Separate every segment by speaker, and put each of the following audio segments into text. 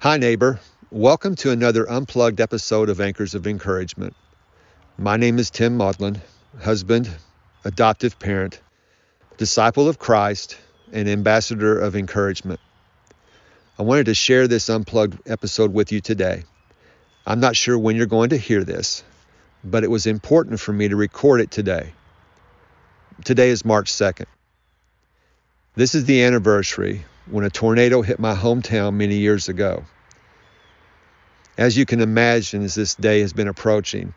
Speaker 1: Hi, neighbor. Welcome to another unplugged episode of Anchors of Encouragement. My name is Tim Maudlin, husband, adoptive parent, disciple of Christ, and ambassador of encouragement. I wanted to share this unplugged episode with you today. I'm not sure when you're going to hear this, but it was important for me to record it today. Today is March 2nd. This is the anniversary when a tornado hit my hometown many years ago. As you can imagine, as this day has been approaching,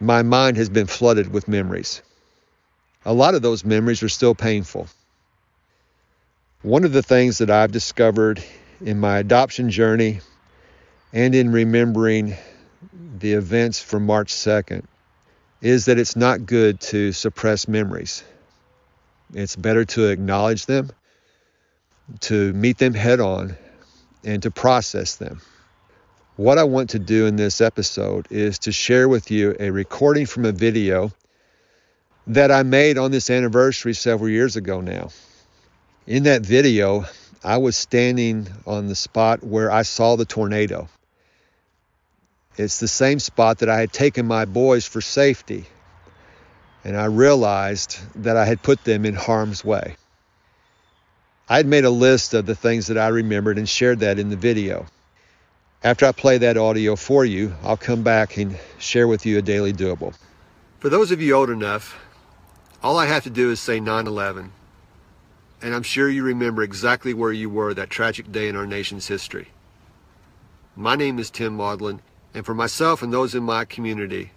Speaker 1: my mind has been flooded with memories. A lot of those memories are still painful. One of the things that I've discovered in my adoption journey and in remembering the events from March 2nd is that it's not good to suppress memories. It's better to acknowledge them, to meet them head on, and to process them. What I want to do in this episode is to share with you a recording from a video that I made on this anniversary several years ago now. In that video, I was standing on the spot where I saw the tornado. It's the same spot that I had taken my boys for safety, and I realized that I had put them in harm's way. I had made a list of the things that I remembered and shared that in the video. After I play that audio for you, I'll come back and share with you a daily doable. For those of you old enough, all I have to do is say 9 11 and I'm sure you remember exactly where you were that tragic day in our nation's history. My name is Tim Maudlin, and for myself and those in my community,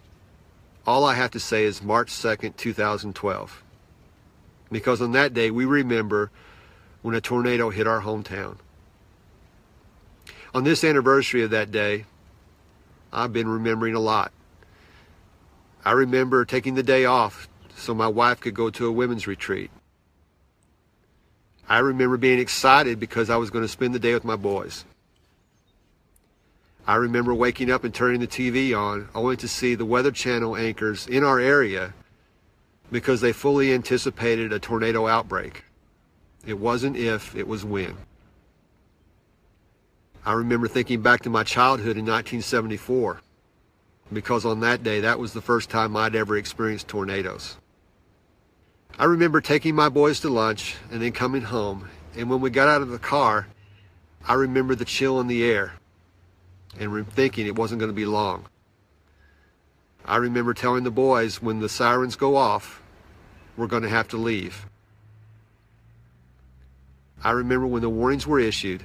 Speaker 1: all I have to say is March 2nd, 2012. Because on that day, we remember when a tornado hit our hometown. On this anniversary of that day, I've been remembering a lot. I remember taking the day off so my wife could go to a women's retreat. I remember being excited because I was going to spend the day with my boys. I remember waking up and turning the TV on only to see the Weather Channel anchors in our area because they fully anticipated a tornado outbreak. It wasn't if, it was when. I remember thinking back to my childhood in 1974 because on that day, that was the first time I'd ever experienced tornadoes. I remember taking my boys to lunch and then coming home. And when we got out of the car, I remember the chill in the air and thinking it wasn't going to be long. I remember telling the boys when the sirens go off, we're going to have to leave. I remember when the warnings were issued,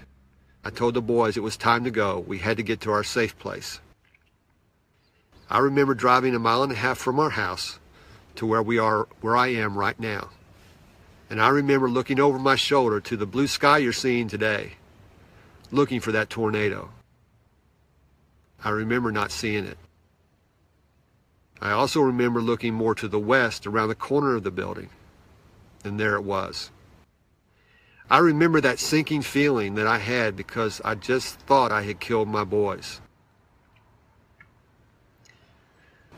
Speaker 1: I told the boys it was time to go. We had to get to our safe place. I remember driving a mile and a half from our house to where we are, where I am right now. And I remember looking over my shoulder to the blue sky you're seeing today, looking for that tornado. I remember not seeing it. I also remember looking more to the west around the corner of the building, and there it was. I remember that sinking feeling that I had because I just thought I had killed my boys.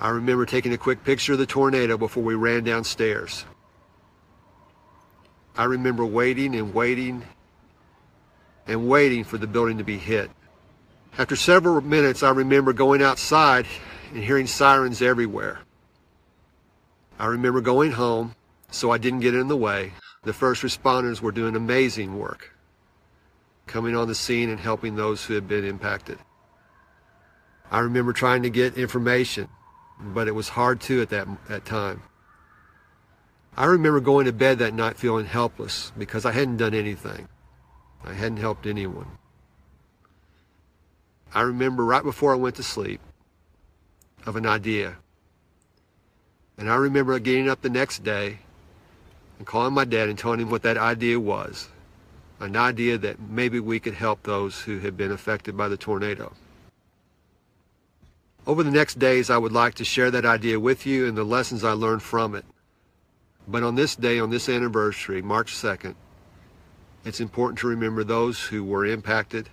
Speaker 1: I remember taking a quick picture of the tornado before we ran downstairs. I remember waiting and waiting and waiting for the building to be hit. After several minutes, I remember going outside and hearing sirens everywhere. I remember going home so I didn't get in the way. The first responders were doing amazing work, coming on the scene and helping those who had been impacted. I remember trying to get information but it was hard too at that, that time. I remember going to bed that night feeling helpless because I hadn't done anything. I hadn't helped anyone. I remember right before I went to sleep of an idea. And I remember getting up the next day and calling my dad and telling him what that idea was. An idea that maybe we could help those who had been affected by the tornado. Over the next days, I would like to share that idea with you and the lessons I learned from it. But on this day, on this anniversary, March 2nd, it's important to remember those who were impacted,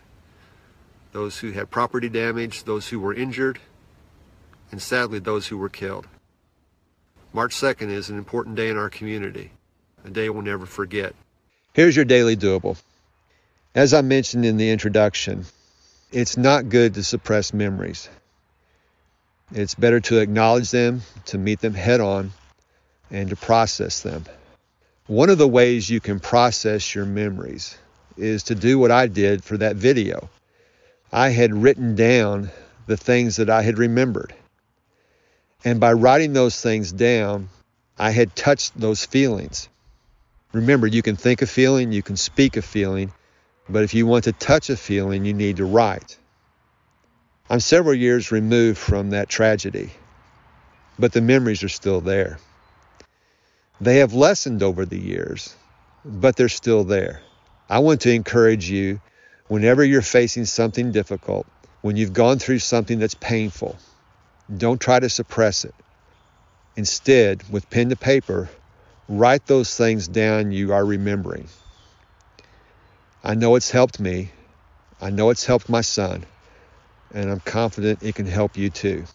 Speaker 1: those who had property damage, those who were injured, and sadly, those who were killed. March 2nd is an important day in our community, a day we'll never forget. Here's your daily doable. As I mentioned in the introduction, it's not good to suppress memories. It's better to acknowledge them, to meet them head on, and to process them. One of the ways you can process your memories is to do what I did for that video. I had written down the things that I had remembered. And by writing those things down, I had touched those feelings. Remember, you can think a feeling, you can speak a feeling, but if you want to touch a feeling, you need to write. I'm several years removed from that tragedy, but the memories are still there. They have lessened over the years, but they're still there. I want to encourage you whenever you're facing something difficult, when you've gone through something that's painful, don't try to suppress it. Instead, with pen to paper, write those things down you are remembering. I know it's helped me. I know it's helped my son, and I'm confident it can help you too.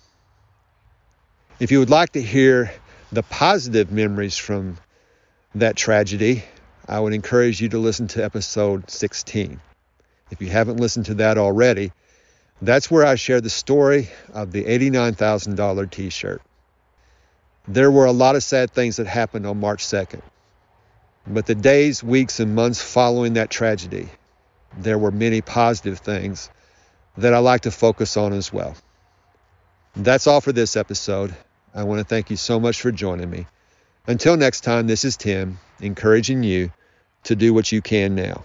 Speaker 1: If you would like to hear the positive memories from that tragedy, I would encourage you to listen to episode 16. If you haven't listened to that already, that's where I share the story of the $89,000 t shirt. There were a lot of sad things that happened on March 2nd. But the days, weeks, and months following that tragedy, there were many positive things that I like to focus on as well. That's all for this episode. I want to thank you so much for joining me. Until next time, this is Tim encouraging you to do what you can now.